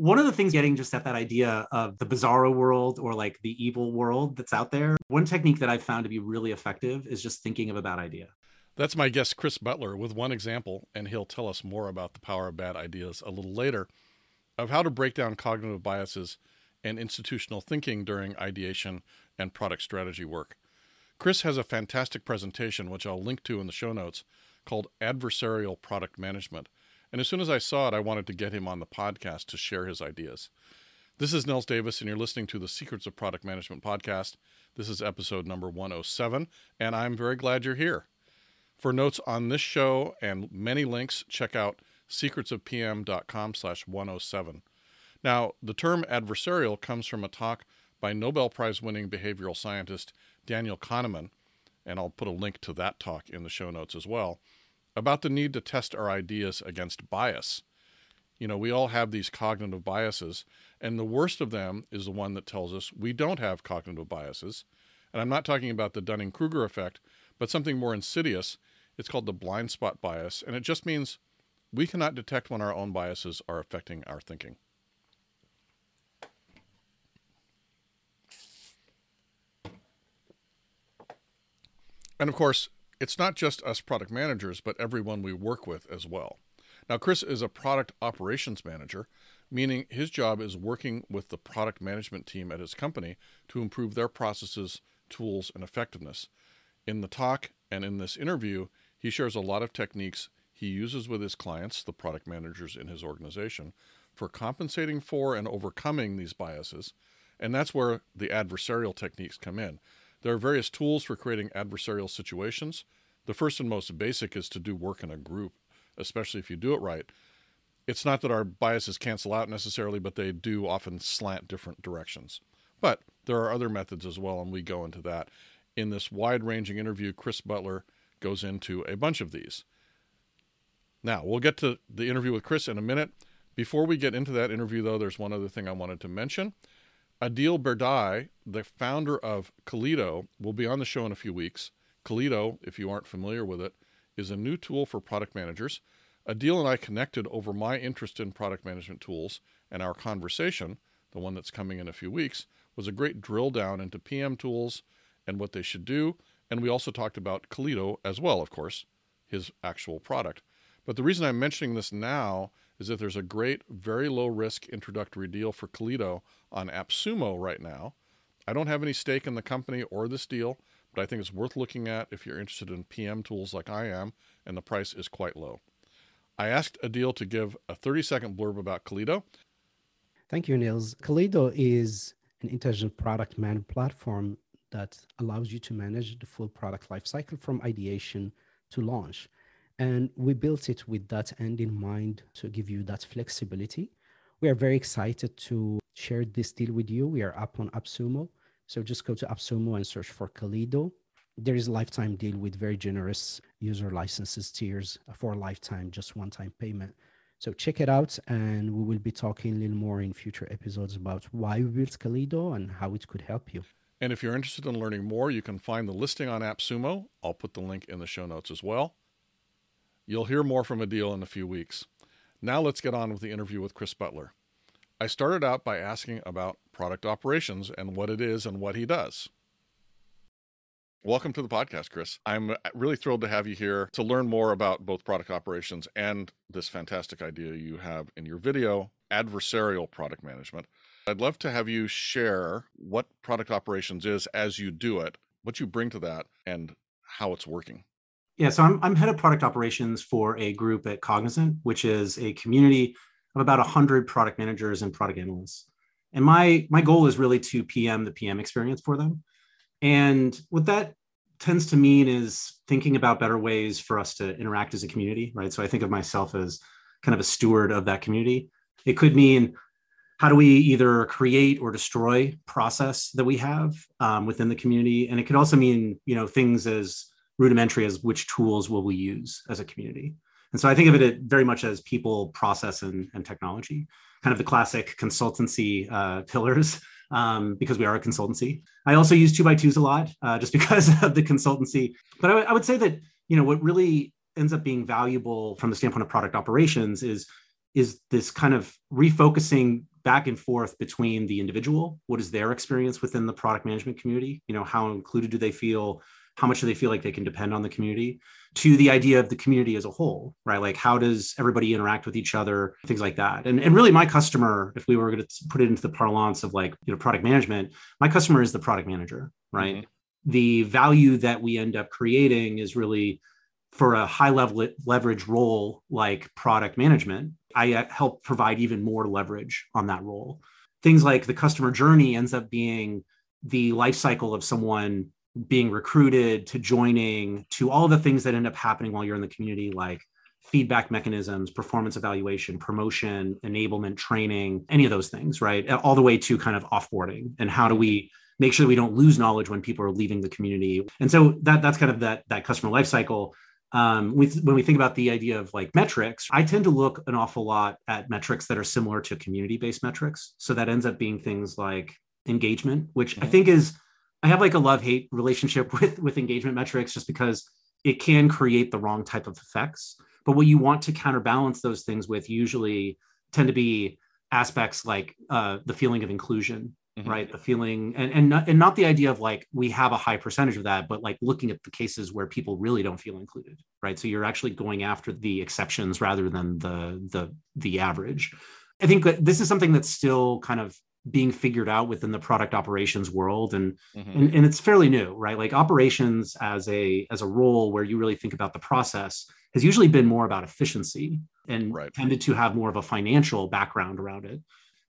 One of the things getting just at that idea of the bizarro world or like the evil world that's out there, one technique that I've found to be really effective is just thinking of a bad idea. That's my guest, Chris Butler, with one example, and he'll tell us more about the power of bad ideas a little later, of how to break down cognitive biases and institutional thinking during ideation and product strategy work. Chris has a fantastic presentation, which I'll link to in the show notes, called Adversarial Product Management and as soon as I saw it, I wanted to get him on the podcast to share his ideas. This is Nils Davis, and you're listening to the Secrets of Product Management podcast. This is episode number 107, and I'm very glad you're here. For notes on this show and many links, check out secretsofpm.com slash 107. Now, the term adversarial comes from a talk by Nobel Prize winning behavioral scientist Daniel Kahneman, and I'll put a link to that talk in the show notes as well about the need to test our ideas against bias. You know, we all have these cognitive biases, and the worst of them is the one that tells us we don't have cognitive biases. And I'm not talking about the Dunning Kruger effect, but something more insidious. It's called the blind spot bias, and it just means we cannot detect when our own biases are affecting our thinking. And of course, it's not just us product managers, but everyone we work with as well. Now, Chris is a product operations manager, meaning his job is working with the product management team at his company to improve their processes, tools, and effectiveness. In the talk and in this interview, he shares a lot of techniques he uses with his clients, the product managers in his organization, for compensating for and overcoming these biases. And that's where the adversarial techniques come in. There are various tools for creating adversarial situations. The first and most basic is to do work in a group, especially if you do it right. It's not that our biases cancel out necessarily, but they do often slant different directions. But there are other methods as well, and we go into that. In this wide ranging interview, Chris Butler goes into a bunch of these. Now, we'll get to the interview with Chris in a minute. Before we get into that interview, though, there's one other thing I wanted to mention. Adil Berdai, the founder of Kalido, will be on the show in a few weeks. Kalido, if you aren't familiar with it, is a new tool for product managers. Adil and I connected over my interest in product management tools, and our conversation, the one that's coming in a few weeks, was a great drill down into PM tools and what they should do. And we also talked about Kalido as well, of course, his actual product. But the reason I'm mentioning this now is that there's a great, very low risk introductory deal for Kalido on AppSumo right now. I don't have any stake in the company or this deal, but I think it's worth looking at if you're interested in PM tools like I am, and the price is quite low. I asked Adil to give a 30 second blurb about Kalido. Thank you, Nils. Kalido is an intelligent product management platform that allows you to manage the full product lifecycle from ideation to launch. And we built it with that end in mind to give you that flexibility. We are very excited to share this deal with you. We are up on AppSumo. So just go to AppSumo and search for Kalido. There is a lifetime deal with very generous user licenses tiers for lifetime, just one time payment. So check it out, and we will be talking a little more in future episodes about why we built Kalido and how it could help you. And if you're interested in learning more, you can find the listing on AppSumo. I'll put the link in the show notes as well. You'll hear more from Adil in a few weeks. Now let's get on with the interview with Chris Butler. I started out by asking about product operations and what it is and what he does. Welcome to the podcast, Chris. I'm really thrilled to have you here to learn more about both product operations and this fantastic idea you have in your video, adversarial product management. I'd love to have you share what product operations is as you do it, what you bring to that, and how it's working. Yeah, so I'm, I'm head of product operations for a group at Cognizant, which is a community of about 100 product managers and product analysts. And my, my goal is really to PM the PM experience for them. And what that tends to mean is thinking about better ways for us to interact as a community, right? So I think of myself as kind of a steward of that community. It could mean how do we either create or destroy process that we have um, within the community, and it could also mean you know things as rudimentary as which tools will we use as a community. And so I think of it very much as people, process, and, and technology, kind of the classic consultancy uh, pillars, um, because we are a consultancy. I also use two by twos a lot, uh, just because of the consultancy. But I, w- I would say that you know what really ends up being valuable from the standpoint of product operations is is this kind of refocusing back and forth between the individual what is their experience within the product management community you know how included do they feel how much do they feel like they can depend on the community to the idea of the community as a whole right? Like how does everybody interact with each other things like that. And, and really my customer if we were going to put it into the parlance of like you know product management my customer is the product manager right? Mm-hmm. the value that we end up creating is really for a high level leverage role like product management i uh, help provide even more leverage on that role. Things like the customer journey ends up being the life cycle of someone being recruited to joining to all the things that end up happening while you're in the community like feedback mechanisms performance evaluation promotion enablement training any of those things right all the way to kind of offboarding and how do we make sure we don't lose knowledge when people are leaving the community and so that that's kind of that that customer life cycle um, with, when we think about the idea of like metrics, I tend to look an awful lot at metrics that are similar to community based metrics. So that ends up being things like engagement, which I mm-hmm. think is I have like a love hate relationship with with engagement metrics just because it can create the wrong type of effects. But what you want to counterbalance those things with usually tend to be aspects like uh, the feeling of inclusion, mm-hmm. right? The feeling and and not, and not the idea of like we have a high percentage of that, but like looking at the cases where people really don't feel included, right? So you're actually going after the exceptions rather than the the the average. I think that this is something that's still kind of being figured out within the product operations world and, mm-hmm. and and it's fairly new right like operations as a as a role where you really think about the process has usually been more about efficiency and right. tended to have more of a financial background around it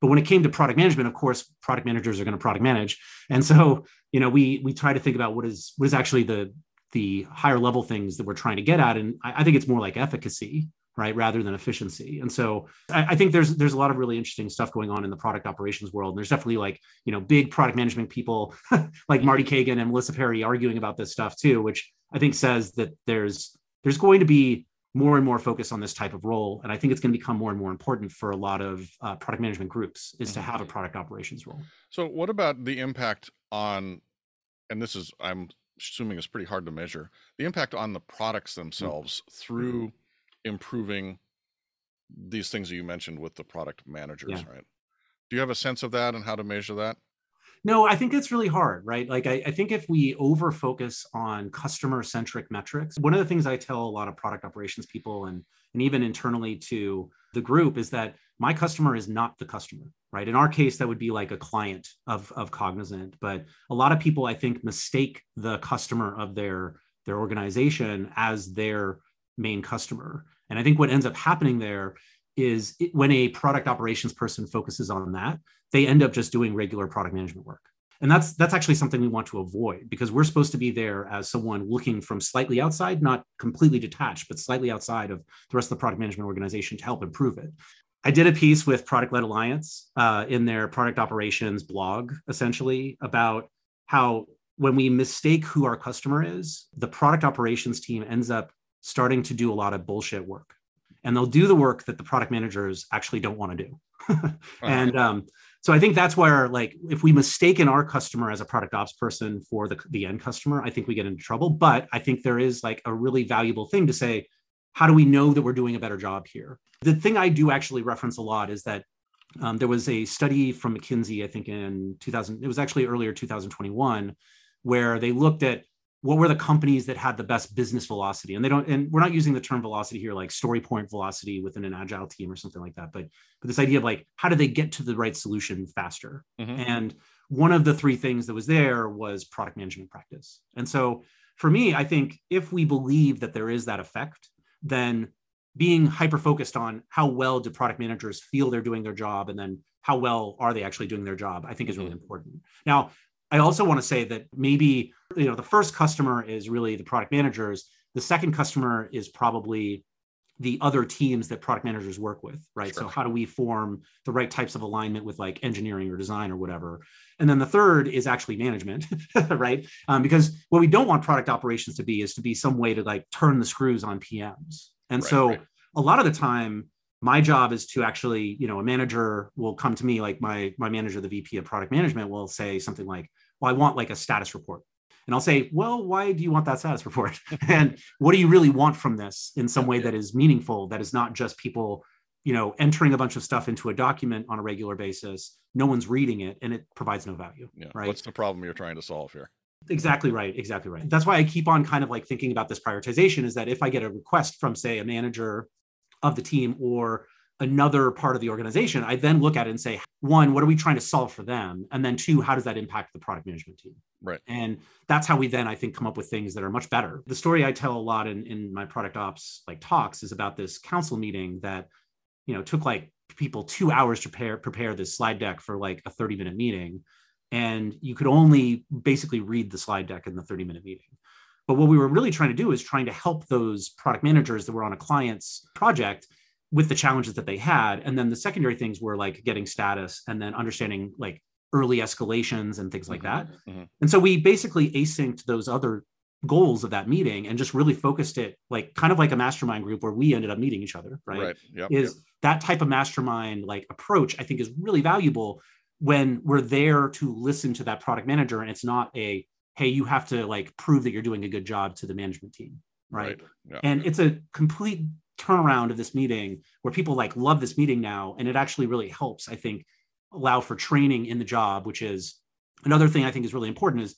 but when it came to product management of course product managers are going to product manage and so you know we we try to think about what is what is actually the the higher level things that we're trying to get at and I, I think it's more like efficacy right rather than efficiency and so I, I, think there's there's a lot of really interesting stuff going on in the product operations world and there's definitely like you know big product management people like marty cagan and melissa perri arguing about this stuff too which i think says that there's there's going to be more and more focus on this type of role and i think it's going to become more and more important for a lot of uh, product management groups is to have a mm-hmm. product operations role so what about the impact on and this is i'm assuming is pretty hard to measure the impact on the products themselves mm-hmm. through improving these things that you mentioned with the product managers, yeah. right? Do you have a sense of that and how to measure that? No, I think it's really hard, right? Like, I, I think if we over focus on customer centric metrics, one of the things I tell a lot of product operations people and, and even internally to the group is that my customer is not the customer, right? In our case, that would be like a client of, of Cognizant. But a lot of people, I think, mistake the customer of their, their organization as their main customer. And I think what ends up happening there is it, when a product operations person focuses on that, they end up just doing regular product management work. And that's that's actually something we want to avoid because we're supposed to be there as someone looking from slightly outside, not completely detached, but slightly outside of the rest of the product management organization to help improve it. I did a piece with Product Led Alliance uh, in their product operations blog, essentially about how when we mistake who our customer is, the product operations team ends up starting to do a lot of bullshit work. And they'll do the work that the product managers actually don't want to do and um, so i think that's where like if we mistaken our customer as a product ops person for the, the end customer i think we get into trouble. But i think there is like a really valuable thing to say how do we know that we're doing a better job here? The thing i do actually reference a lot is that um, there was a study from mckinsey i think in 2000 it was actually earlier 2021 where they looked at what were the companies that had the best business velocity and they don't and we're not using the term velocity here like story point velocity within an agile team or something like that but but this idea of like how do they get to the right solution faster mm-hmm. and one of the three things that was there was product management practice and so for me i think if we believe that there is that effect then being hyper focused on how well do product managers feel they're doing their job and then how well are they actually doing their job i think is really mm-hmm. important now I also want to say that maybe you know the first customer is really the product managers. The second customer is probably the other teams that product managers work with, right? Sure. So how do we form the right types of alignment with like engineering or design or whatever? And then the third is actually management, right? Um, because what we don't want product operations to be is to be some way to like turn the screws on PMs. And right, so right. a lot of the time, my job is to actually, you know, a manager will come to me, like my my manager, the VP of product management, will say something like, well, I want like a status report. And I'll say, well, why do you want that status report? and what do you really want from this in some way that is meaningful, that is not just people you know entering a bunch of stuff into a document on a regular basis no one's reading it and it provides no value Yeah. right What's the problem you're trying to solve here? exactly right exactly right that's why i keep on kind of like thinking about this prioritization is that if i get a request from say a manager of the team or another part of the organization i then look at it and say one what are we trying to solve for them? And then two how does that impact the product management team? Right. and that's how we then i think come up with things that are much better. The story i tell a lot in, in my product ops like talks is about this council meeting that you know took like people two hours to prepare prepare this slide deck for like a 30 minute meeting. And you could only basically read the slide deck in the 30 minute meeting. But what we were really trying to do is trying to help those product managers that were on a client's project with the challenges that they had and then the secondary things were like getting status and then understanding like early escalations and things like that Mhm. and so we basically asynced those other goals of that meeting and just really focused it like kind of like a mastermind group where we ended up meeting each other right, Right. Yep. is yep. that type of mastermind like approach i think is really valuable when we're there to listen to that product manager and it's not a hey you have to like prove that you're doing a good job to the management team right, Yeah. and it's a complete turnaround of this meeting where people like love this meeting now and it actually really helps i think allow for training in the job which is another thing i think is really important is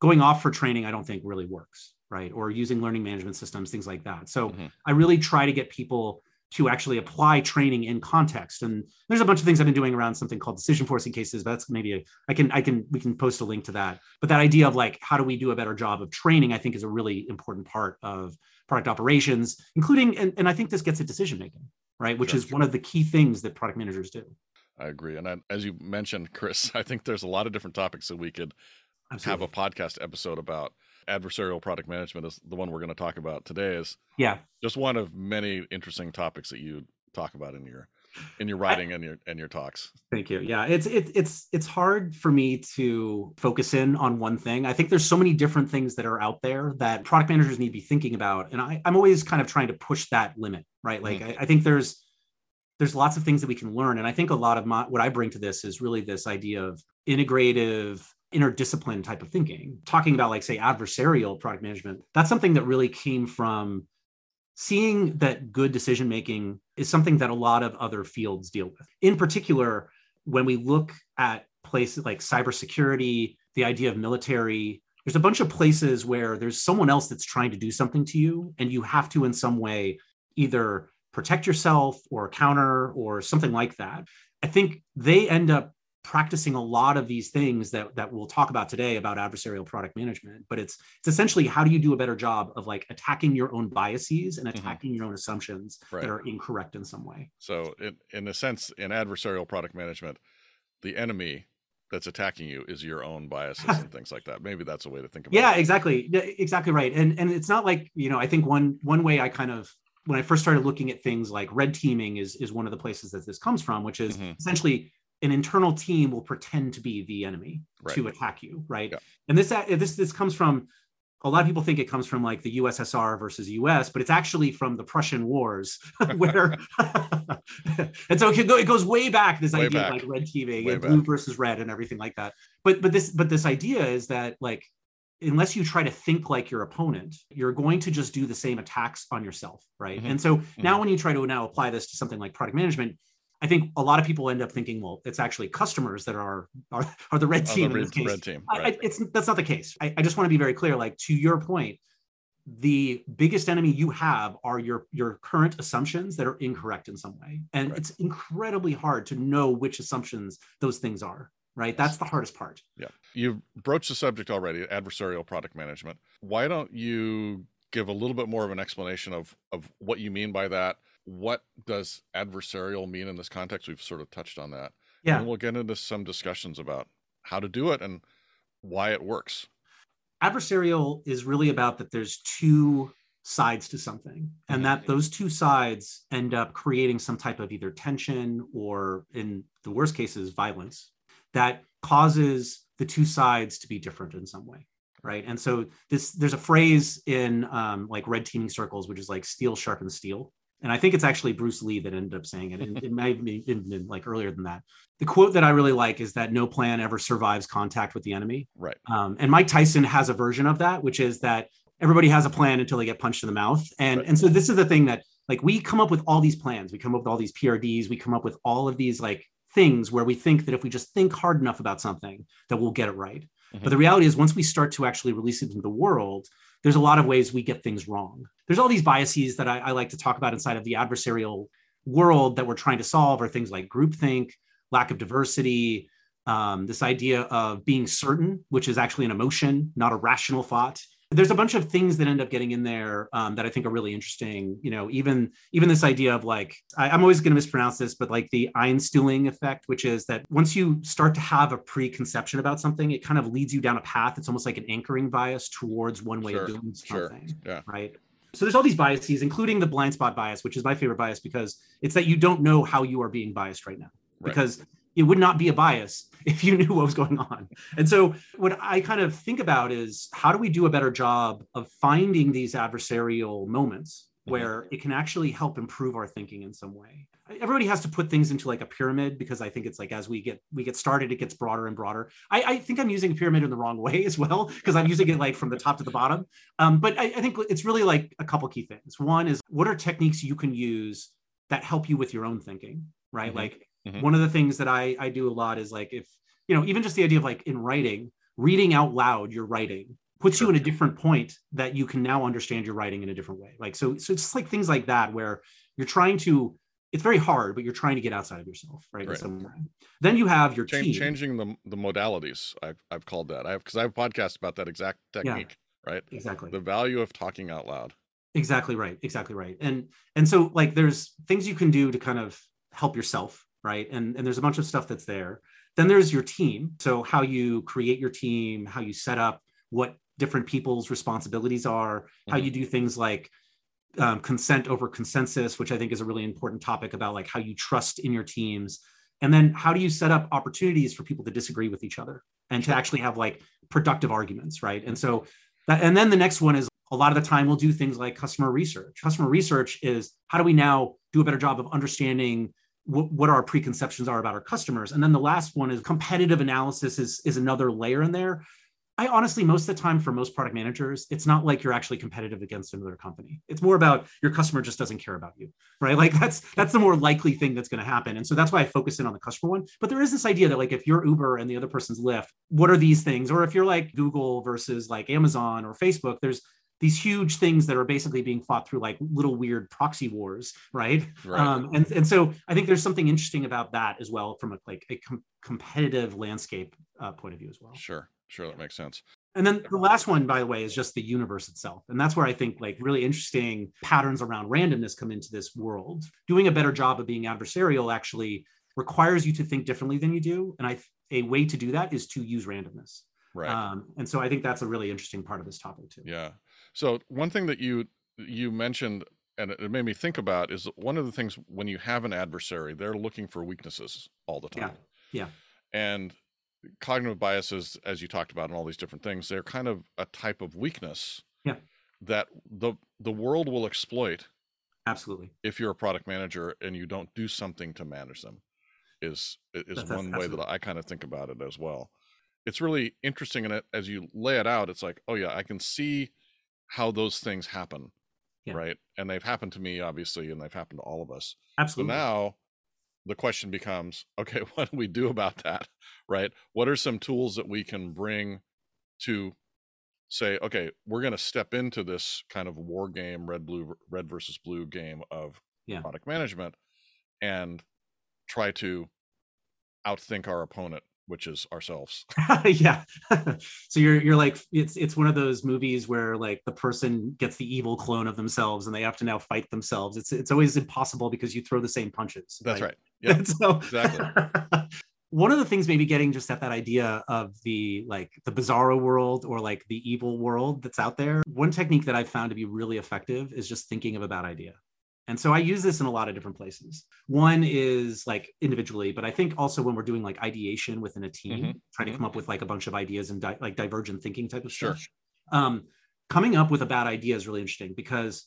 going off for training i don't think really works right or using learning management systems things like that so Mhm. i really try to get people to actually apply training in context and there's a bunch of things i've been doing around something called decision forcing cases but that's maybe a, i can i can we can post a link to that but that idea of like how do we do a better job of training i think is a really important part of product operations including and, and i think this gets at decision making right which Sure, is sure. one of the key things that product managers do I agree. And I, as you mentioned, Chris, I think there's a lot of different topics that we could Absolutely. have a podcast episode about. Adversarial product management is the one we're going to talk about today. Is yeah just one of many interesting topics that you talk about in your in your writing and your and your talks. Thank you. Yeah, it's it, it's it's hard for me to focus in on one thing. I think there's so many different things that are out there that product managers need to be thinking about, and I, I'm always kind of trying to push that limit, right? Like mm-hmm. I, I think there's there's lots of things that we can learn, and I think a lot of my what I bring to this is really this idea of integrative interdiscipline type of thinking talking about like say adversarial product management that's something that really came from seeing that good decision making is something that a lot of other fields deal with. In particular, when we look at places like cybersecurity, the idea of military, there's a bunch of places where there's someone else that's trying to do something to you, and you have to, in some way, either protect yourself or counter or something like that. I think they end up practicing a lot of these things that that we'll talk about today about adversarial product management but it's it's essentially how do you do a better job of like attacking your own biases and attacking your own assumptions Right. that are incorrect in some way So, in in a sense, in adversarial product management, the enemy that's attacking you is your own biases and things like that. Maybe that's a way to think about it. yeah it. exactly Yeah, exactly right and and it's not like you know i think one one way i kind of when i first started looking at things like red teaming is is one of the places that this comes from which is Mhm. essentially an internal team will pretend to be the enemy Right. to attack you right Yeah. and this uh, this this comes from a lot of people think it comes from like the USSR versus US, but it's actually from the Prussian Wars, where and so it, go, it goes way back. This Way idea back. of like red teaming Way and blue versus red and everything like that. But but this but this idea is that like unless you try to think like your opponent, you're going to just do the same attacks on yourself, right? Mhm. And so now when you try to now apply this to something like product management, I think a lot of people end up thinking, well, it's actually customers that are are, are the red Oh, the team in red, this case. red team. Right. I, it's that's not the case. I, I just want to be very clear. Like to your point, the biggest enemy you have are your your current assumptions that are incorrect in some way, and Right. it's incredibly hard to know which assumptions those things are. Right, that's the hardest part. Yeah. You've broached the subject already, adversarial product management. Why don't you give a little bit more of an explanation of of what you mean by that? What does adversarial mean in this context? We've sort of touched on that. Yeah, And we'll get into some discussions about how to do it and why it works. adversarial is really about that there's two sides to something and Mhm. that those two sides end up creating some type of either tension or in the worst cases violence that causes the two sides to be different in some way right and so this there's a phrase in um, like red teaming circles which is like steel sharpens steel and i think it's actually bruce lee that ended up saying it and it might have been, been like earlier than that the quote that i really like is that no plan ever survives contact with the enemy Right. um, and Mike Tyson has a version of that, which is that everybody has a plan until they get punched in the mouth. And, Right. and so this is the thing that like we come up with all these plans we come up with all these prds we come up with all of these like things where we think that if we just think hard enough about something that we'll get it right mm-hmm. but the reality is once we start to actually release it into the world there's a lot of ways we get things wrong. There's all these biases that I, I like to talk about inside of the adversarial world that we're trying to solve are things like groupthink lack of diversity um, this idea of being certain which is actually an emotion not a rational thought there's a bunch of things that end up getting in there um, that I think are really interesting. You know, even even this idea of like I, am always going to mispronounce this, but like the Einstellung effect, which is that once you start to have a preconception about something, it kind of leads you down a path. It's almost like an anchoring bias towards one way sure, of doing something. Sure. Yeah. Right. So there's all these biases, including the blind spot bias, which is my favorite bias because it's that you don't know how you are being biased right now. Right. Because it would not be a bias if you knew what was going on. And so, what I kind of think about is how do we do a better job of finding these adversarial moments mm-hmm. where it can actually help improve our thinking in some way. Everybody has to put things into like a pyramid because I think it's like as we get we get started, it gets broader and broader. I, I think I'm using a pyramid in the wrong way as well because I'm using it like from the top to the bottom. Um, but I, I think it's really like a couple key things. One is what are techniques you can use that help you with your own thinking, right? Mm-hmm. Like Mm-hmm. One of the things that I, I do a lot is like if, you know, even just the idea of like in writing, reading out loud your writing puts sure. you in a different point that you can now understand your writing in a different way. Like, so, so it's like things like that where you're trying to, it's very hard, but you're trying to get outside of yourself, right? right. Then you have your Change, changing the, the modalities. I've, I've called that. I have, cause I have a podcast about that exact technique, yeah, right? Exactly. The value of talking out loud. Exactly right. Exactly right. And, and so like, there's things you can do to kind of help yourself right? And, and there's a bunch of stuff that's there. Then there's your team. So, how you create your team, how you set up what different people's responsibilities are, mm-hmm. how you do things like um, consent over consensus, which I think is a really important topic about like how you trust in your teams. And then how do you set up opportunities for people to disagree with each other and to actually have like productive arguments, right? And so that, and then the next one is a lot of the time we'll do things like customer research. Customer research is how do we now do a better job of understanding what, our preconceptions are about our customers. And then the last one is competitive analysis is, is another layer in there. I honestly, most of the time for most product managers, it's not like you're actually competitive against another company. It's more about your customer just doesn't care about you, right? Like that's that's the more likely thing that's going to happen. And so that's why I focus in on the customer one. But there is this idea that like if you're Uber and the other person's Lyft, what are these things? Or if you're like Google versus like Amazon or Facebook, there's these huge things that are basically being fought through like little weird proxy wars, right? right. Um, and and so I think there's something interesting about that as well from a like a com- competitive landscape uh, point of view as well. Sure, sure, that makes sense. And then the last one, by the way, is just the universe itself. And that's where I think like really interesting patterns around randomness come into this world. Doing a better job of being adversarial actually requires you to think differently than you do. And I a way to do that is to use randomness. Right. Um, and so I think that's a really interesting part of this topic too. Yeah. So one thing that you you mentioned and it made me think about is one of the things when you have an adversary, they're looking for weaknesses all the time. Yeah. yeah. And cognitive biases, as you talked about, and all these different things, they're kind of a type of weakness. Yeah. That the the world will exploit. Absolutely. If you're a product manager and you don't do something to manage them, is is that's, one way that I kind of think about it as well. It's really interesting in it as you lay it out. It's like, oh yeah, I can see how those things happen. Yeah. Right. And they've happened to me, obviously, and they've happened to all of us. Absolutely. So now the question becomes okay, what do we do about that? Right. What are some tools that we can bring to say, okay, we're going to step into this kind of war game, red, blue, red versus blue game of yeah. product management and try to outthink our opponent which is ourselves. yeah. so you're you're like it's it's one of those movies where like the person gets the evil clone of themselves and they have to now fight themselves. It's it's always impossible because you throw the same punches. That's right. right. Yeah. so, exactly. one of the things maybe getting just at that idea of the like the bizarro world or like the evil world that's out there one technique that i've found to be really effective is just thinking of a bad idea and so I use this in a lot of different places. One is like individually, but I think also when we're doing like ideation within a team, mm-hmm. trying to mm-hmm. come up with like a bunch of ideas and di- like divergent thinking type of sure. stuff. Um, coming up with a bad idea is really interesting because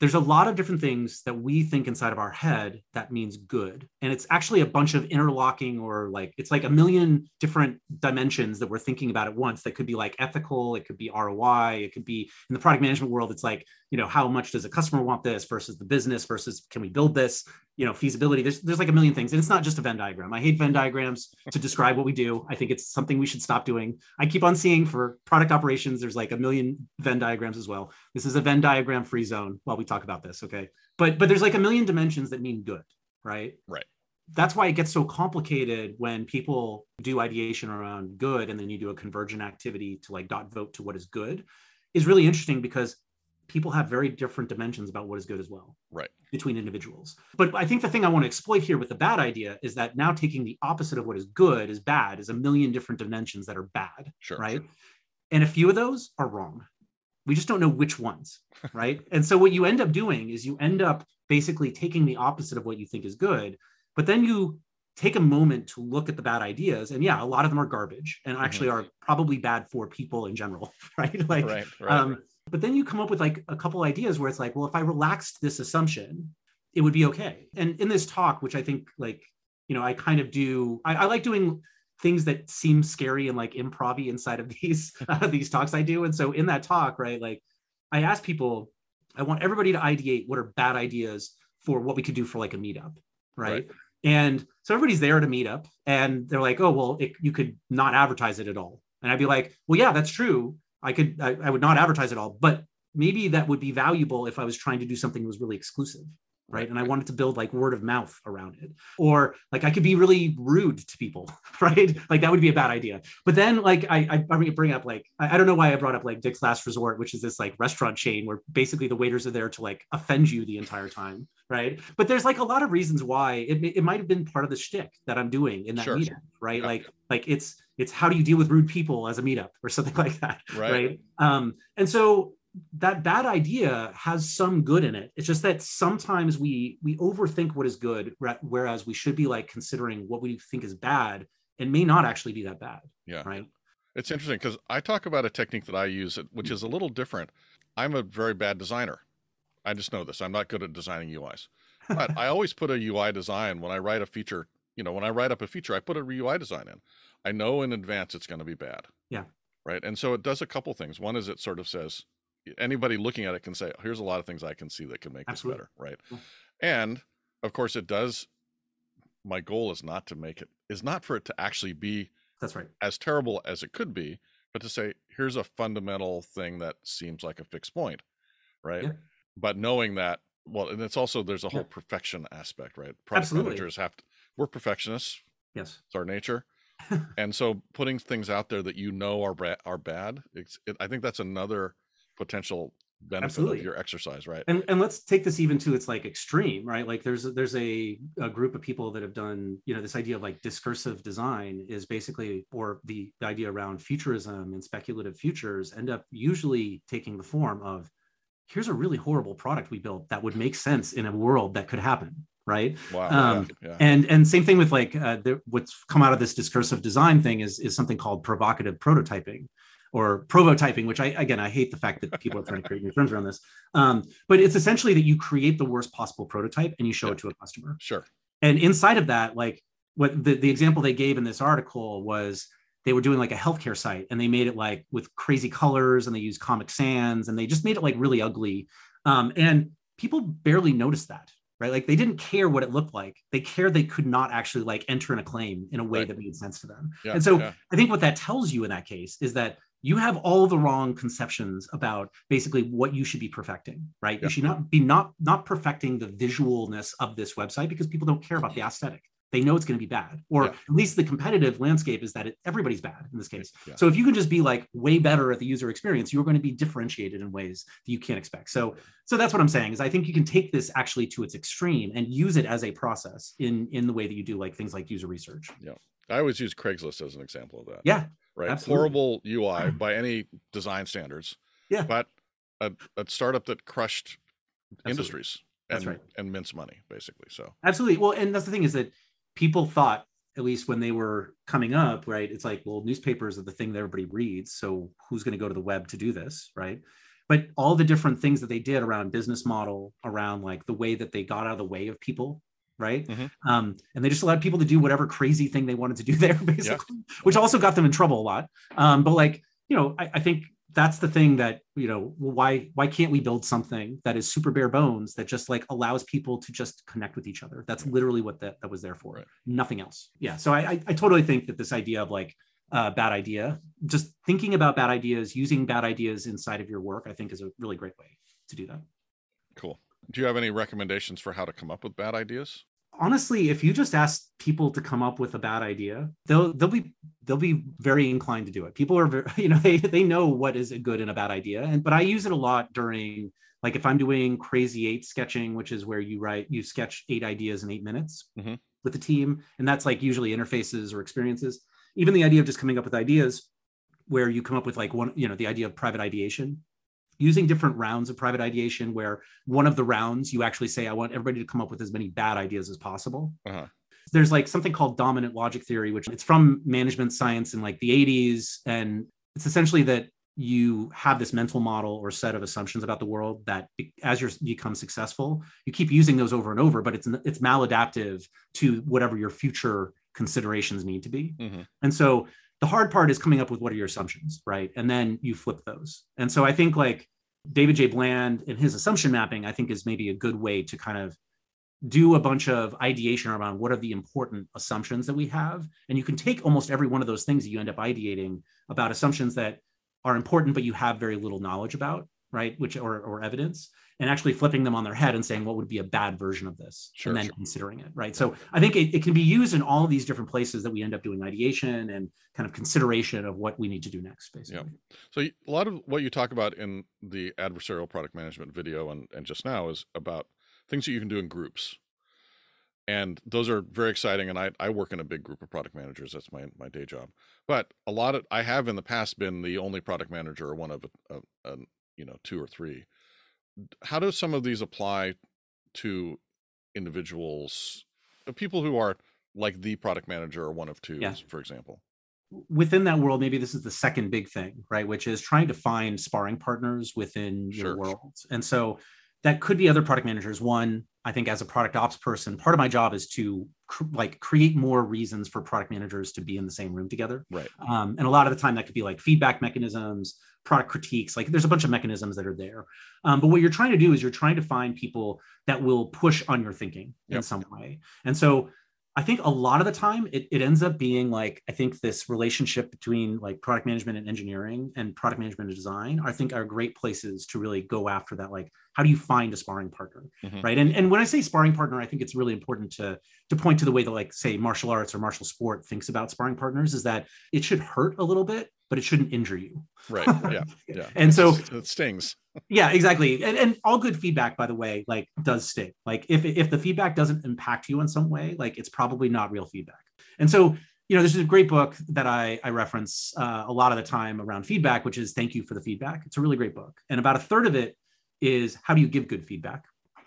there's a lot of different things that we think inside of our head that means good and it's actually a bunch of interlocking or like it's like a million different dimensions that we're thinking about at once that could be like ethical it could be roi it could be in the product management world it's like you know how much does a customer want this versus the business versus can we build this you know feasibility. There's there's like a million things. And it's not just a venn diagram. I hate venn diagrams to describe what we do. I think it's something we should stop doing. I keep on seeing for product operations there's like a million venn diagrams as well. This is a venn diagram free zone while we talk about this okay? But but there's like a million dimensions that mean good right? Right. That's why it gets so complicated when people do ideation around good and then you do a convergent activity to like dot vote to what is good is really interesting because people have very different dimensions about what is good as well right. between individuals. But i think the thing i want to exploit here with the bad idea is that now taking the opposite of what is good is bad is a million different dimensions that are bad sure right? sure. and a few of those are wrong. We just don't know which ones right? And so what you end up doing is you end up basically taking the opposite of what you think is good but then you take a moment to look at the bad ideas. And yeah a lot of them are garbage and actually mm-hmm. are probably bad for people in general right? Like right, right. Um, but then you come up with like a couple ideas where it's like, well, if I relaxed this assumption, it would be okay. And in this talk, which I think like, you know, I kind of do, I, I like doing things that seem scary and like improv inside of these uh, these talks I do. And so in that talk, right, like I ask people, I want everybody to ideate what are bad ideas for what we could do for like a meetup, right? right. And so everybody's there to meet up, and they're like, "Oh, well, it, you could not advertise it at all." And I'd be like, "Well, yeah, that's true, I could I, I would not advertise at all, but maybe that would be valuable if I was trying to do something that was really exclusive right? And i wanted to build like word of mouth around it. Or like i could be really rude to people right? Like that would be a bad idea. But then like i i bring up like i don't know why i brought up like dick's last resort which is this like restaurant chain where basically the waiters are there to like offend you the entire time right? But there's like a lot of reasons why it, it might have been part of the shtick that i'm doing in that sure, sure. right? Yeah. like like it's it's how do you deal with rude people as a meetup or something like that right, right? um and so that bad idea has some good in it. It's just that sometimes we we overthink what is good whereas we should be like considering what we think is bad and may not actually be that bad yeah. right? It's interesting because i talk about a technique that i use which is a little different. I'm a very bad designer. I just know this. I'm not good at designing uis but i always put a ui design when i write a feature you know when i write up a feature i put a ui design in i know in advance it's going to be bad yeah right and so it does a couple things one is it sort of says anybody looking at it can say, here's a lot of things I can see that can make Absolutely. this better, right? Yeah. And of course, it does. My goal is not to make it is not for it to actually be that's right as terrible as it could be, but to say here's a fundamental thing that seems like a fixed point, right? Yeah. But knowing that, well, and it's also there's a whole yeah. perfection aspect, right? Product Absolutely. managers have to. We're perfectionists. Yes, it's our nature. and so putting things out there that you know are are bad, it, I think that's another potential benefit Absolutely. of your exercise right and, and let's take this even to its like extreme right like there's there's a, a group of people that have done you know this idea of like discursive design is basically or the, the idea around futurism and speculative futures end up usually taking the form of here's a really horrible product we built that would make sense in a world that could happen right wow um, yeah, yeah. and and same thing with like uh, the, what's come out of this discursive design thing is is something called provocative prototyping or prototyping, which I again I hate the fact that people are trying to create new terms around this. Um, but it's essentially that you create the worst possible prototype and you show yeah. it to a customer. Sure. And inside of that, like what the, the example they gave in this article was they were doing like a healthcare site and they made it like with crazy colors and they used comic sans and they just made it like really ugly. Um, and people barely noticed that right like they didn't care what it looked like they cared they could not actually like enter in a claim in a way right. that made sense to them yeah, and so yeah. i think what that tells you in that case is that you have all the wrong conceptions about basically what you should be perfecting right yeah. you should not be not not perfecting the visualness of this website because people don't care about the aesthetic they know it's going to be bad or yeah. at least the competitive landscape is that it, everybody's bad in this case yeah. so if you can just be like way better at the user experience you're going to be differentiated in ways that you can't expect so so that's what i'm saying is i think you can take this actually to its extreme and use it as a process in in the way that you do like things like user research yeah i always use craigslist as an example of that yeah right? Absolutely. Horrible UI by any design standards. Yeah. But a, a startup that crushed Absolutely. industries and, right. and mints money, basically. So absolutely. Well, and that's the thing is that people thought, at least when they were coming up, right? It's like, well, newspapers are the thing that everybody reads. So who's going to go to the web to do this, right? but all the different things that they did around business model around like the way that they got out of the way of people right mm-hmm. um, and they just allowed people to do whatever crazy thing they wanted to do there basically yeah. which also got them in trouble a lot um, but like you know I, I, think that's the thing that you know why why can't we build something that is super bare bones that just like allows people to just connect with each other? That's literally what that, that was there for. Right. nothing else. Yeah. So I, I, I totally think that this idea of like uh, bad idea just thinking about bad ideas using bad ideas inside of your work i think is a really great way to do that. Cool. Do you have any recommendations for how to come up with bad ideas honestly, if you just ask people to come up with a bad idea, they'll they'll be they'll be very inclined to do it. People are very, you know they they know what is a good and a bad idea, and but I use it a lot during like if I'm doing crazy eight sketching, which is where you write you sketch eight ideas in eight minutes mm-hmm. with the team, and that's like usually interfaces or experiences. Even the idea of just coming up with ideas where you come up with like one you know the idea of private ideation using different rounds of private ideation where one of the rounds you actually say i want everybody to come up with as many bad ideas as possible uh-huh. there's like something called dominant logic theory which it's from management science in like the 80s and it's essentially that you have this mental model or set of assumptions about the world that as you become successful you keep using those over and over but it's it's maladaptive to whatever your future considerations need to be mm-hmm. and so the hard part is coming up with what are your assumptions right? And then you flip those. And so i think like david j. Bland and his assumption mapping i think is maybe a good way to kind of do a bunch of ideation around what are the important assumptions that we have. And you can take almost every one of those things that you end up ideating about assumptions that are important but you have very little knowledge about right which or, or evidence and actually flipping them on their head and saying what would be a bad version of this? Sure, and then sure. considering it right? So i think it, it, can be used in all these different places that we end up doing ideation and kind of consideration of what we need to do next basically. Yeah. so a lot of what you talk about in the adversarial product management video and, and just now is about things that you can do in groups. And those are very exciting and I, I work in a big group of product managers. That's my, my day job. But a lot of i have in the past been the only product manager or one of a, a, a you know two or three how do some of these apply to individuals, uh, people who are like the product manager or one of two, yeah. for example? Within that world, maybe this is the second big thing, right? Which is trying to find sparring partners within your sure. world. And so that could be other product managers. One, I think as a product ops person, part of my job is to cr- like create more reasons for product managers to be in the same room together. Right. Um, and a lot of the time that could be like feedback mechanisms, product critiques. Like there's a bunch of mechanisms that are there. Um, but what you're trying to do is you're trying to find people that will push on your thinking yep. in some way. And so I think a lot of the time it, it ends up being like, I think this relationship between like product management and engineering and product management and design, I think are great places to really go after that. Like, how do you find a sparring partner? Mm-hmm. Right. And, and when I say sparring partner, I think it's really important to, to point to the way that like say martial arts or martial sport thinks about sparring partners is that it should hurt a little bit, but it shouldn't injure you. Right. Yeah. Yeah. and so it stings. yeah, exactly. And, and all good feedback, by the way, like does sting. Like if, if the feedback doesn't impact you in some way, like it's probably not real feedback. And so, you know, this is a great book that I, I reference uh, a lot of the time around feedback, which is Thank You for the Feedback. It's a really great book. And about a third of it is how do you give good feedback?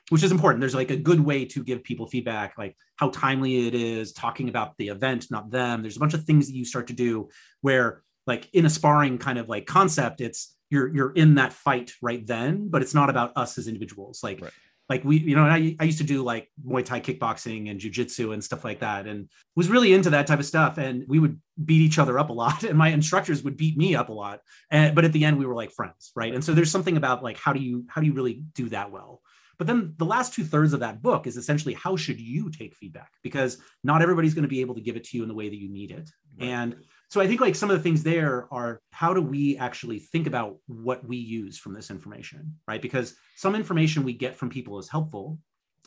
Which is important. There's like a good way to give people feedback, like how timely it is, talking about the event, not them. There's a bunch of things that you start to do where like in a sparring kind of like concept it's you're you're in that fight right then but it's not about us as individuals. Like right. like we you know I, I used to do like muay thai kickboxing and jiu-jitsu and stuff like that and was really into that type of stuff. And we would beat each other up a lot and my instructors would beat me up a lot. And but at the end we were like friends right? And so there's something about like how do you how do you really do that well? But then the last two thirds of that book is essentially how should you take feedback? Because not everybody's going to be able to give it to you in the way that you need it. Right. and so i think like some of the things there are how do we actually think about what we use from this information right? Because some information we get from people is helpful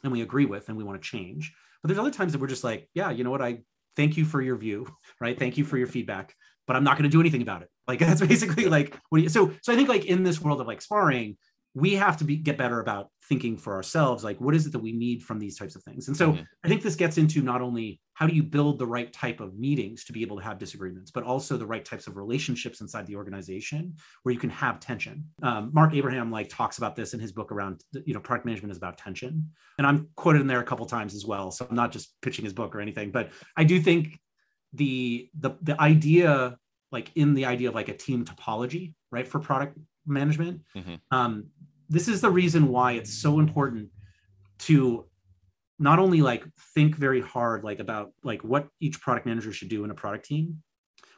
and we agree with and we want to change but there's other times that we're just like yeah you know what? I thank you for your view right? Thank you for your feedback but i'm not going to do anything about it. Like that's basically like what you, so so i think like in this world of like sparring we have to be get better about thinking for ourselves like what is it that we need from these types of things? And so mm-hmm. i think this gets into not only how do you build the right type of meetings to be able to have disagreements but also the right types of relationships inside the organization where you can have tension um, mark abraham like talks about this in his book around you know product management is about tension and i'm quoted in there a couple times as well so i'm not just pitching his book or anything but i do think the the the idea like in the idea of like a team topology right for product management. Mm-hmm. Um, this is the reason why it's so important to not only like think very hard like about like what each product manager should do in a product team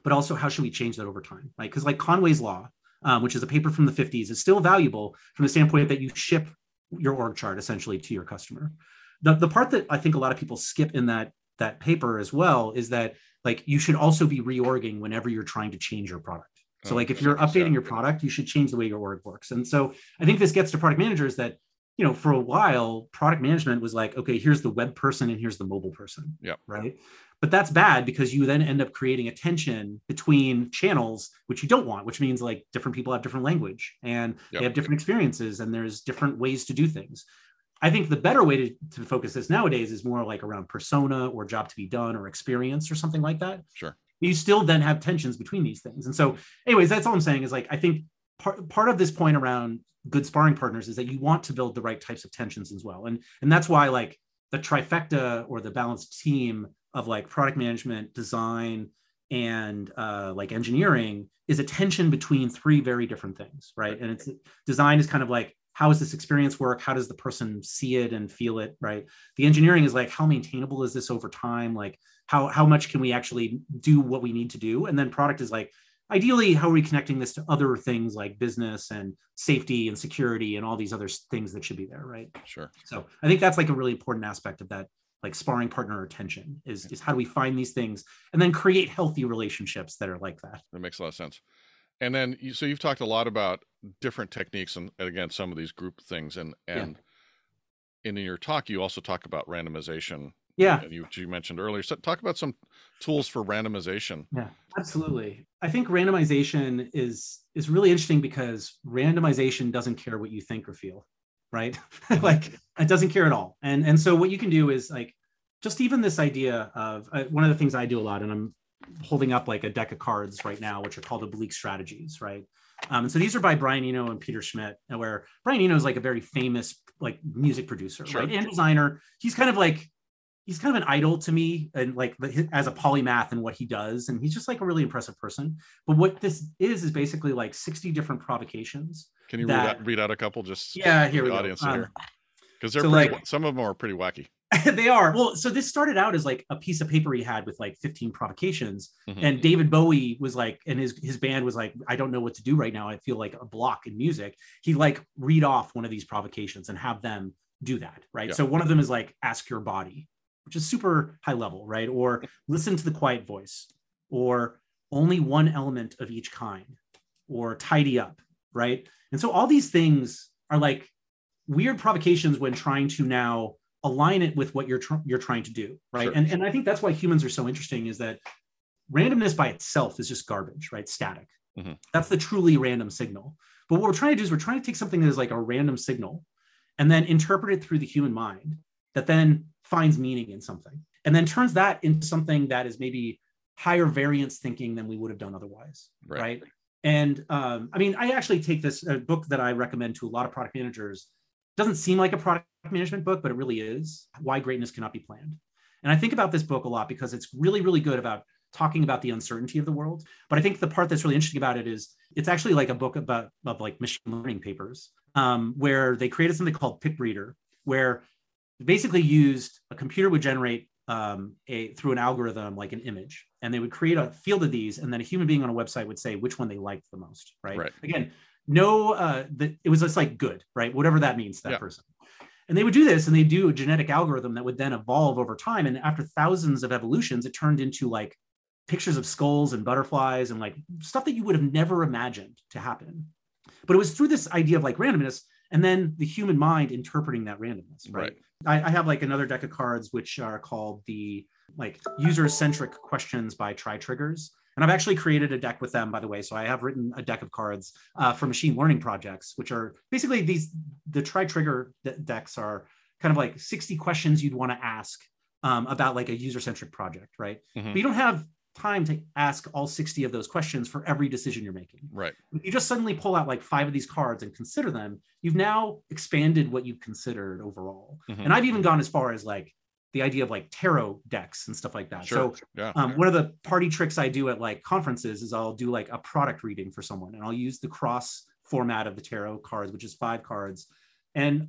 but also how should we change that over time? Right because like conway's law um, which is a paper from the 50s is still valuable from the standpoint that you ship your org chart essentially to your customer. The, the part that i think a lot of people skip in that that paper as well is that like you should also be reorging whenever you're trying to change your product. So like if you're updating your product you should change the way your org works. And so i think this gets to product managers that you know, for a while, product management was like, okay, here's the web person and here's the mobile person. Yeah. Right. But that's bad because you then end up creating a tension between channels, which you don't want, which means like different people have different language and yep. they have different experiences and there's different ways to do things. I think the better way to, to focus this nowadays is more like around persona or job to be done or experience or something like that. Sure. You still then have tensions between these things. And so, anyways, that's all I'm saying is like, I think part, part of this point around good sparring partners is that you want to build the right types of tensions as well. And and that's why like the trifecta or the balanced team of like product management design and uh, like engineering is a tension between three very different things right? And it's design is kind of like how does this experience work? How does the person see it and feel it right? The engineering is like how maintainable is this over time? Like how how much can we actually do what we need to do? And then product is like ideally how are we connecting this to other things like business and safety and security and all these other things that should be there right? Sure. So i think that's like a really important aspect of that like sparring partner attention is is how do we find these things and then create healthy relationships that are like that. That makes a lot of sense. And then you, so you've talked a lot about different techniques and, and again some of these group things and and yeah. in your talk you also talk about randomization yeah. You, you mentioned earlier. So talk about some tools for randomization. Yeah absolutely. I think randomization is is really interesting because randomization doesn't care what you think or feel right? Like it doesn't care at all. And and so what you can do is like just even this idea of uh, one of the things i do a lot and i'm holding up like a deck of cards right now which are called oblique strategies right? Um, and so these are by Brian Eno and Peter Schmidt, where Brian Eno is like a very famous like music producer, sure. right, and designer. He's kind of like he's kind of an idol to me and like as a polymath and what he does and he's just like a really impressive person. But what this is is basically like 60 different provocations can you that, read, out, read out a couple just yeah here we the audience go. Um, here because they're so pretty, like, some of them are pretty wacky. They are. Well so this started out as like a piece of paper he had with like 15 provocations mm-hmm. and david bowie was like and his his band was like i don't know what to do right now. I feel like a block in music. He like read off one of these provocations and have them do that right? Yeah. so one of them is like ask your body which is super high level, right? Or listen to the quiet voice, or only one element of each kind, or tidy up, right? And so all these things are like weird provocations when trying to now align it with what you're tr- you're trying to do, right? Sure. And and I think that's why humans are so interesting is that randomness by itself is just garbage, right? Static. Mm-hmm. That's the truly random signal. But what we're trying to do is we're trying to take something that is like a random signal and then interpret it through the human mind that then finds meaning in something and then turns that into something that is maybe higher variance thinking than we would have done otherwise right, right? and um, i mean i actually take this book that i recommend to a lot of product managers. Doesn't seem like a product management book but it really is. Why greatness cannot be planned. And i think about this book a lot because it's really really good about talking about the uncertainty of the world. But i think the part that's really interesting about it is it's actually like a book about of like machine learning papers um, where they created something called PicBreeder where basically used a computer would generate um, a through an algorithm like an image, and they would create a field of these, and then a human being on a website would say which one they liked the most. Right. right. Again, no, uh, the, it was just like good, right? Whatever that means to that yeah. person. And they would do this, and they do a genetic algorithm that would then evolve over time. And after thousands of evolutions, it turned into like pictures of skulls and butterflies and like stuff that you would have never imagined to happen. But it was through this idea of like randomness and then the human mind interpreting that randomness right, right. I, I, have like another deck of cards which are called the like user centric questions by try triggers and i've actually created a deck with them by the way. So i have written a deck of cards uh, for machine learning projects which are basically these the try trigger de- decks are kind of like 60 questions you'd want to ask um, about like a user centric project right? Mm-hmm. but you don't have time to ask all 60 of those questions for every decision you're making. Right. If you just suddenly pull out like five of these cards and consider them, you've now expanded what you've considered overall. Mm-hmm. And I've even gone as far as like the idea of like tarot decks and stuff like that. Sure. So yeah. um, one of the party tricks I do at like conferences is I'll do like a product reading for someone and I'll use the cross format of the tarot cards, which is five cards. And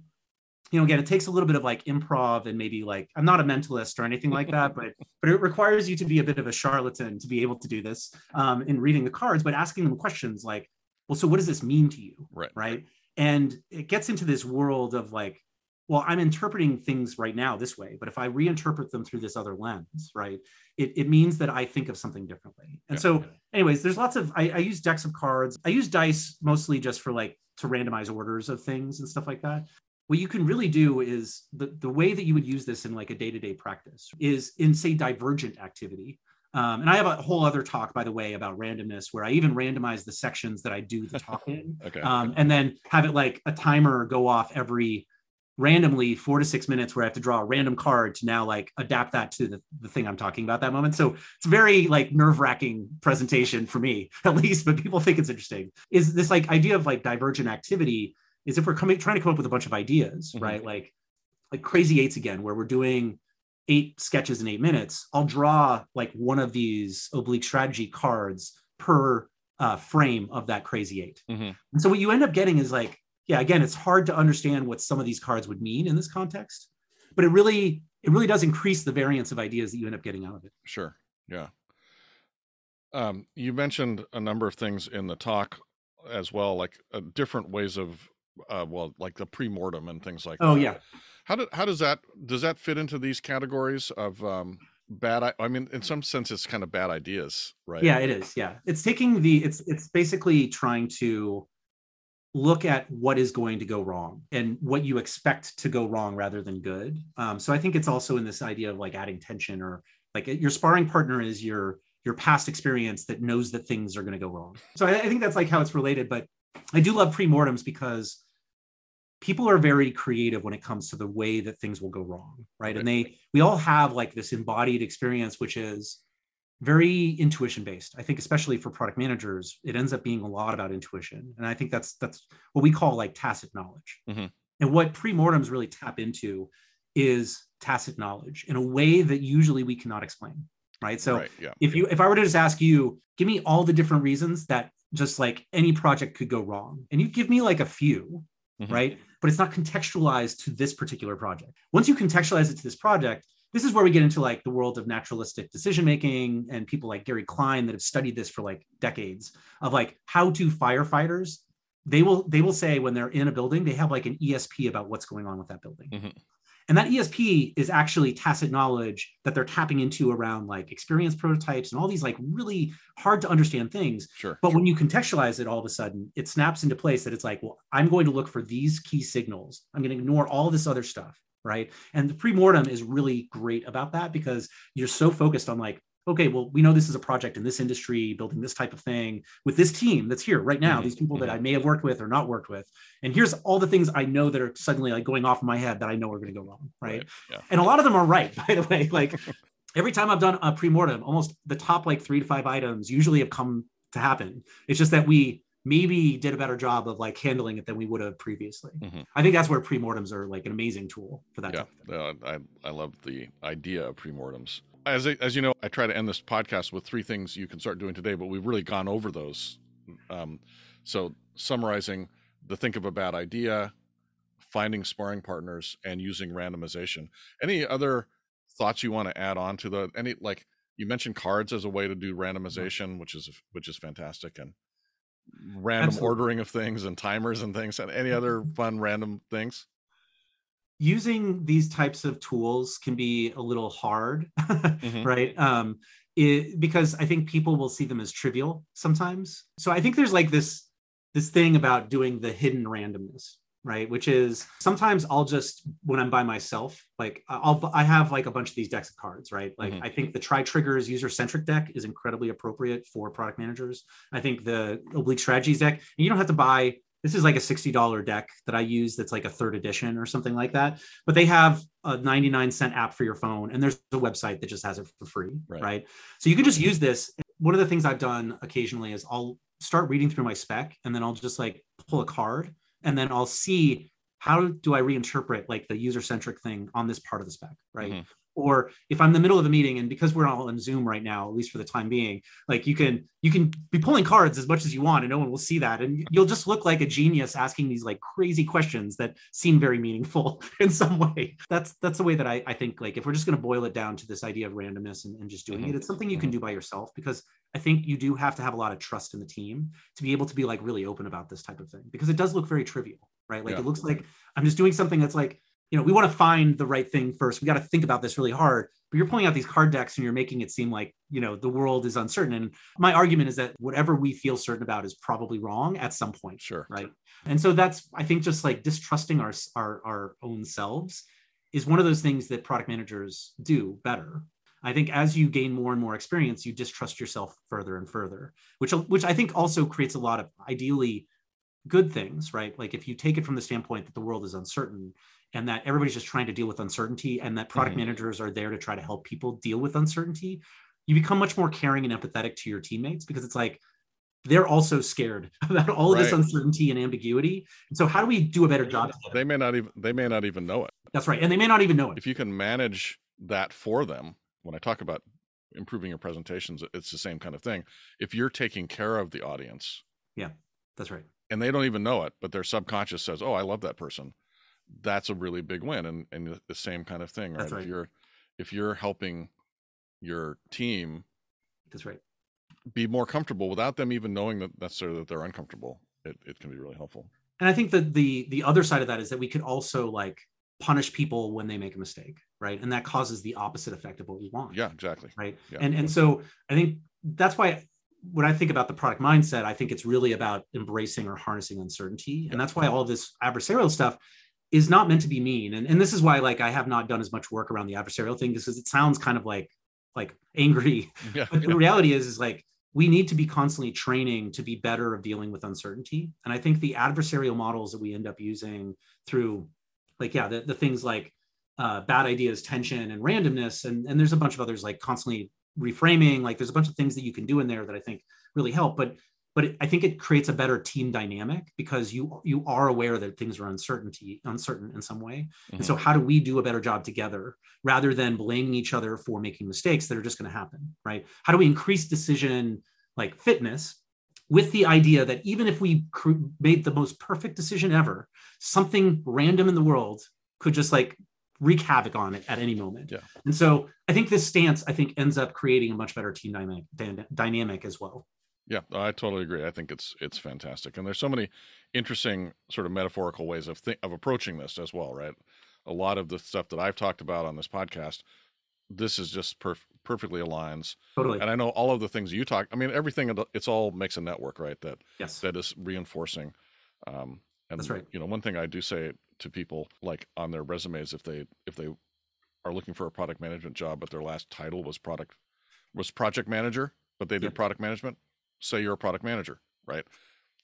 you know, again, it takes a little bit of like improv and maybe like I'm not a mentalist or anything like that, but but it requires you to be a bit of a charlatan to be able to do this um, in reading the cards, but asking them questions like, well, so what does this mean to you? Right. Right. And it gets into this world of like, well, I'm interpreting things right now this way, but if I reinterpret them through this other lens, right, it, it means that I think of something differently. And Yeah. so, anyways, there's lots of, I, I use decks of cards. I use dice mostly just for like to randomize orders of things and stuff like that. What you can really do is the, the way that you would use this in like a day to day practice is in, say, divergent activity. Um, and I have a whole other talk, by the way, about randomness, where I even randomize the sections that I do the talk in Okay. um, and then have it like a timer go off every randomly four to six minutes where I have to draw a random card to now like adapt that to the, the thing I'm talking about that moment. So it's very like nerve wracking presentation for me, at least, but people think it's interesting. Is this like idea of like divergent activity is if we're coming trying to come up with a bunch of ideas, Mhm. right? Like like crazy eights again, where we're doing eight sketches in eight minutes, I'll draw like one of these oblique strategy cards per uh, frame of that crazy 8 Mhm. And so what you end up getting is like, yeah, again, it's hard to understand what some of these cards would mean in this context, but it really, it really does increase the variance of ideas that you end up getting out of it. Sure. Yeah. Um, you mentioned a number of things in the talk as well, like uh, different ways of, uh, well, like the pre-mortem and things like that. Oh that. yeah, How do, how does that does that fit into these categories of um, bad? I, I mean, in some sense, it's kind of bad ideas, right? yeah, it is. Yeah, it's taking the, it's it's basically trying to look at what is going to go wrong and what you expect to go wrong rather than good. Um, so I think it's also in this idea of like adding tension or like your sparring partner is your your past experience that knows that things are going to go wrong. So I, I think that's like how it's related. But I do love pre-mortems because people are very creative when it comes to the way that things will go wrong, right? And they we all have like this embodied experience, which is very intuition based. I think especially for product managers, it ends up being a lot about intuition. And I think that's that's what we call like tacit knowledge. Mhm. And what pre-mortems really tap into is tacit knowledge in a way that usually we cannot explain. Right. So right, yeah, if you if I were to just ask you, give me all the different reasons that just like any project could go wrong, and you give me like a few, Mhm. right? But it's not contextualized to this particular project. Once you contextualize it to this project, this is where we get into like the world of naturalistic decision making and people like Gary Klein that have studied this for like decades of like how to firefighters. They will they will say when they're in a building, they have like an ESP about what's going on with that building. Mhm. And that ESP is actually tacit knowledge that they're tapping into around like experience prototypes and all these like really hard to understand things. sure. But when you contextualize it all of a sudden, it snaps into place that it's like, well, I'm going to look for these key signals. I'm going to ignore all this other stuff. Right. And the pre-mortem is really great about that because you're so focused on like, okay, well, we know this is a project in this industry, building this type of thing with this team that's here right now, Mhm, these people that mhm. I may have worked with or not worked with. And here's all the things I know that are suddenly like going off in my head that I know are going to go wrong. Right. Yeah. And a lot of them are right, by the way. Like every time I've done a pre-mortem, almost the top like three to five items usually have come to happen. It's just that we maybe did a better job of like handling it than we would have previously. Mhm. I think that's where pre-mortems are like an amazing tool for that. Yeah, type of thing. uh, I I love the idea of pre-mortems. As as you know, I try to end this podcast with three things you can start doing today, but we've really gone over those. Um, so summarizing the think of a bad idea, finding sparring partners, and using randomization. Any other thoughts you want to add on to the any like you mentioned cards as a way to do randomization, which is which is fantastic, and random Absolutely. ordering of things and timers and things, and any other fun random things. Using these types of tools can be a little hard, Mhm. right? Um, it, because I think people will see them as trivial sometimes. So I think there's like this this thing about doing the hidden randomness, right? Which is sometimes I'll just when I'm by myself, like I'll I have like a bunch of these decks of cards, right? Like Mhm. I think the Try Triggers user centric deck is incredibly appropriate for product managers. I think the Oblique Strategies deck, you don't have to buy. This is like a $60 deck that I use that's like a third edition or something like that. But they have a 99 cent app for your phone, and there's a website that just has it for free, Right. right? So you can just use this. One of the things I've done occasionally is I'll start reading through my spec and then I'll just like pull a card and then I'll see how do I reinterpret like the user centric thing on this part of the spec, right? Mhm. Or if i'm in the middle of a meeting and because we're all on zoom right now at least for the time being like you can you can be pulling cards as much as you want and no one will see that and you'll just look like a genius asking these like crazy questions that seem very meaningful in some way that's that's the way that i, I think like if we're just going to boil it down to this idea of randomness and, and just doing mm-hmm. it it's something you can mm-hmm. do by yourself because i think you do have to have a lot of trust in the team to be able to be like really open about this type of thing because it does look very trivial right like yeah. it looks like i'm just doing something that's like you know, we want to find the right thing first. We got to think about this really hard. But you're pulling out these card decks and you're making it seem like, you know, the world is uncertain. And my argument is that whatever we feel certain about is probably wrong at some point. Sure. Right. And so that's, I think, just like distrusting our our, our own selves is one of those things that product managers do better. I think as you gain more and more experience, you distrust yourself further and further, which which I think also creates a lot of ideally good things, right? Like if you take it from the standpoint that the world is uncertain, and that everybody's just trying to deal with uncertainty and that product mm-hmm. managers are there to try to help people deal with uncertainty you become much more caring and empathetic to your teammates because it's like they're also scared about all of right. this uncertainty and ambiguity. And so how do we do a better job they may not even they may not even know it. That's right and they may not even know it. If you can manage that for them when i talk about improving your presentations it's the same kind of thing. If you're taking care of the audience yeah that's right. and they don't even know it but their subconscious says oh i love that person that's a really big win and and the same kind of thing right, right. if you're if you're helping your team that's right. be more comfortable without them even knowing that necessarily that they're uncomfortable it, it can be really helpful. And i think that the the other side of that is that we could also like punish people when they make a mistake right? And that causes the opposite effect of what we want yeah exactly. right? Yeah. and and so i think that's why when I think about the product mindset, I think it's really about embracing or harnessing uncertainty. And that's why all this adversarial stuff is not meant to be mean. And, and this is why like I have not done as much work around the adversarial thing because it sounds kind of like like angry. Yeah, but yeah. the reality is is like we need to be constantly training to be better of dealing with uncertainty. And I think the adversarial models that we end up using through like yeah, the, the things like uh, bad ideas, tension, and randomness, and, and there's a bunch of others like constantly reframing. Like there's a bunch of things that you can do in there that I think really help. But but it, I think it creates a better team dynamic because you you are aware that things are uncertainty uncertain in some way. Mm-hmm. And so mm-hmm. how do we do a better job together rather than blaming each other for making mistakes that are just going to happen, right? How do we increase decision like fitness with the idea that even if we cr- made the most perfect decision ever, something random in the world could just like wreak havoc on it at any moment. Yeah. And so I think this stance I think ends up creating a much better team dynamic dynamic as well. Yeah, I totally agree. I think it's it's fantastic, and there's so many interesting sort of metaphorical ways of th- of approaching this as well, right? A lot of the stuff that I've talked about on this podcast, this is just perf- perfectly aligns. Totally. And I know all of the things you talk. I mean, everything. It's all makes a network, right? That yes, that is reinforcing. Um, and that's right. You know, one thing I do say to people, like on their resumes, if they if they are looking for a product management job, but their last title was product was project manager, but they did product management say you're a product manager, right?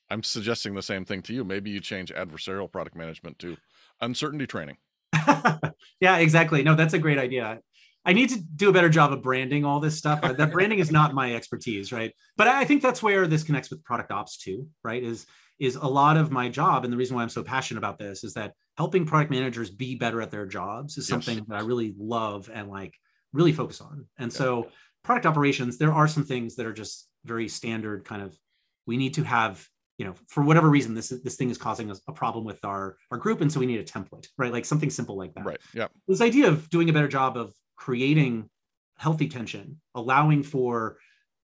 I'm suggesting the same thing to you. Maybe you change adversarial product management to uncertainty training. yeah, exactly. No, that's a great idea. I need to do a better job of branding all this stuff. that branding is not my expertise, right? But I think that's where this connects with product ops too, right? Is is a lot of my job and the reason why I'm so passionate about this is that helping product managers be better at their jobs is something yes. that I really love and like really focus on. And yeah. so product operations, there are some things that are just very standard kind of we need to have you know for whatever reason this this thing is causing us a problem with our our group and so we need a template right? Like something simple like that. Right yeah. This idea of doing a better job of creating healthy tension allowing for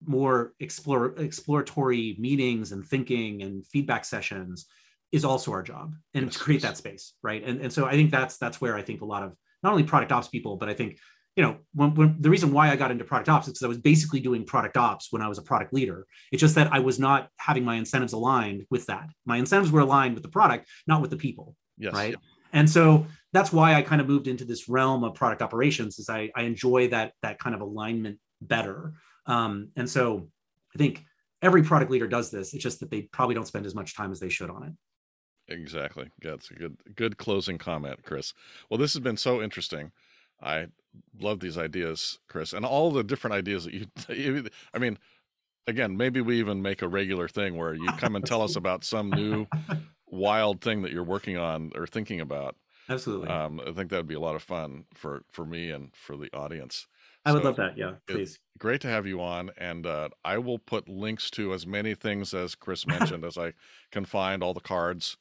more explore, exploratory meetings and thinking and feedback sessions is also our job and yes, to create yes. that space right? And, and so i think that's that's where i think a lot of not only product ops people but i think you know, when, when, the reason why I got into product ops is because I was basically doing product ops when I was a product leader. It's just that I was not having my incentives aligned with that. My incentives were aligned with the product, not with the people. Yes. Right. And so that's why I kind of moved into this realm of product operations is I, I enjoy that, that kind of alignment better. Um, and so I think every product leader does this. It's just that they probably don't spend as much time as they should on it. Exactly. That's a good, good closing comment, Chris. Well, this has been so interesting. I love these ideas, Chris, and all the different ideas that you. I mean, again, maybe we even make a regular thing where you come and tell us about some new wild thing that you're working on or thinking about. Absolutely. Um, I think that would be a lot of fun for for me and for the audience. I would So love that. Yeah, please. great to have you on, and uh, I will put links to as many things as Chris mentioned as I can find, all the cards,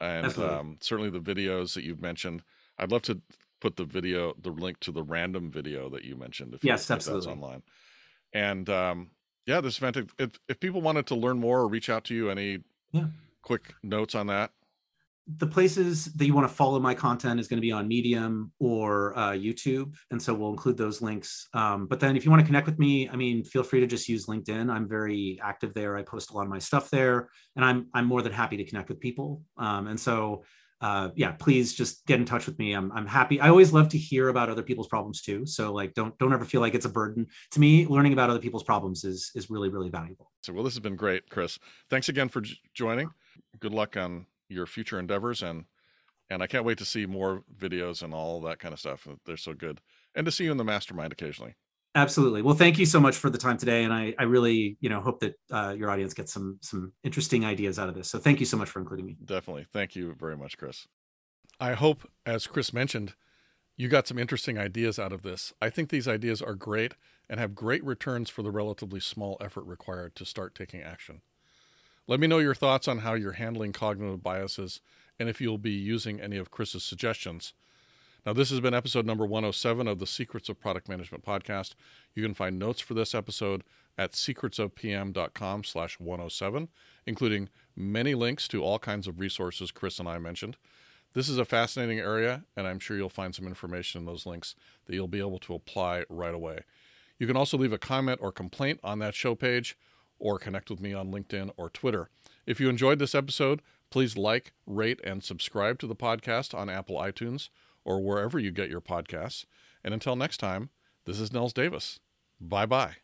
and um, certainly the videos that you've mentioned. I'd love to put the video, the link to the random video that you mentioned, if, you- Yes, if that's absolutely. online. And um, yeah, this event. If if people wanted to learn more or reach out to you, any Yeah. quick notes on that? the places that you want to follow my content is going to be on Medium or uh, YouTube, and so we'll include those links. Um, but then, if you want to connect with me, I mean, feel free to just use LinkedIn. I'm very active there. I post a lot of my stuff there, and I'm I'm more than happy to connect with people. Um, and so, uh, yeah, please just get in touch with me. I'm I'm happy. I always love to hear about other people's problems too. So like, don't don't ever feel like it's a burden. To me, learning about other people's problems is is really really valuable. So, well, this has been great, Chris. Thanks again for j- joining. Good luck on your future endeavors, and and I can't wait to see more videos and all that kind of stuff. They're so good, and to see you in the mastermind occasionally. Absolutely. Well, thank you so much for the time today, and I, I really, you know, hope that uh, your audience gets some some interesting ideas out of this. So, thank you so much for including me. Definitely. Thank you very much, Chris. I hope, as Chris mentioned, you got some interesting ideas out of this. I think these ideas are great and have great returns for the relatively small effort required to start taking action. Let me know your thoughts on how you're handling cognitive biases and if you'll be using any of Chris's suggestions. Now, this has been episode number 107 of the Secrets of Product Management podcast. You can find notes for this episode at secretsofpm.com slash 107, including many links to all kinds of resources Chris and I mentioned. This is a fascinating area, and I'm sure you'll find some information in those links that you'll be able to apply right away. You can also leave a comment or complaint on that show page or connect with me on LinkedIn or Twitter. If you enjoyed this episode, please like, rate, and subscribe to the podcast on Apple iTunes or wherever you get your podcasts. And until next time, this is Nils Davis. Bye bye.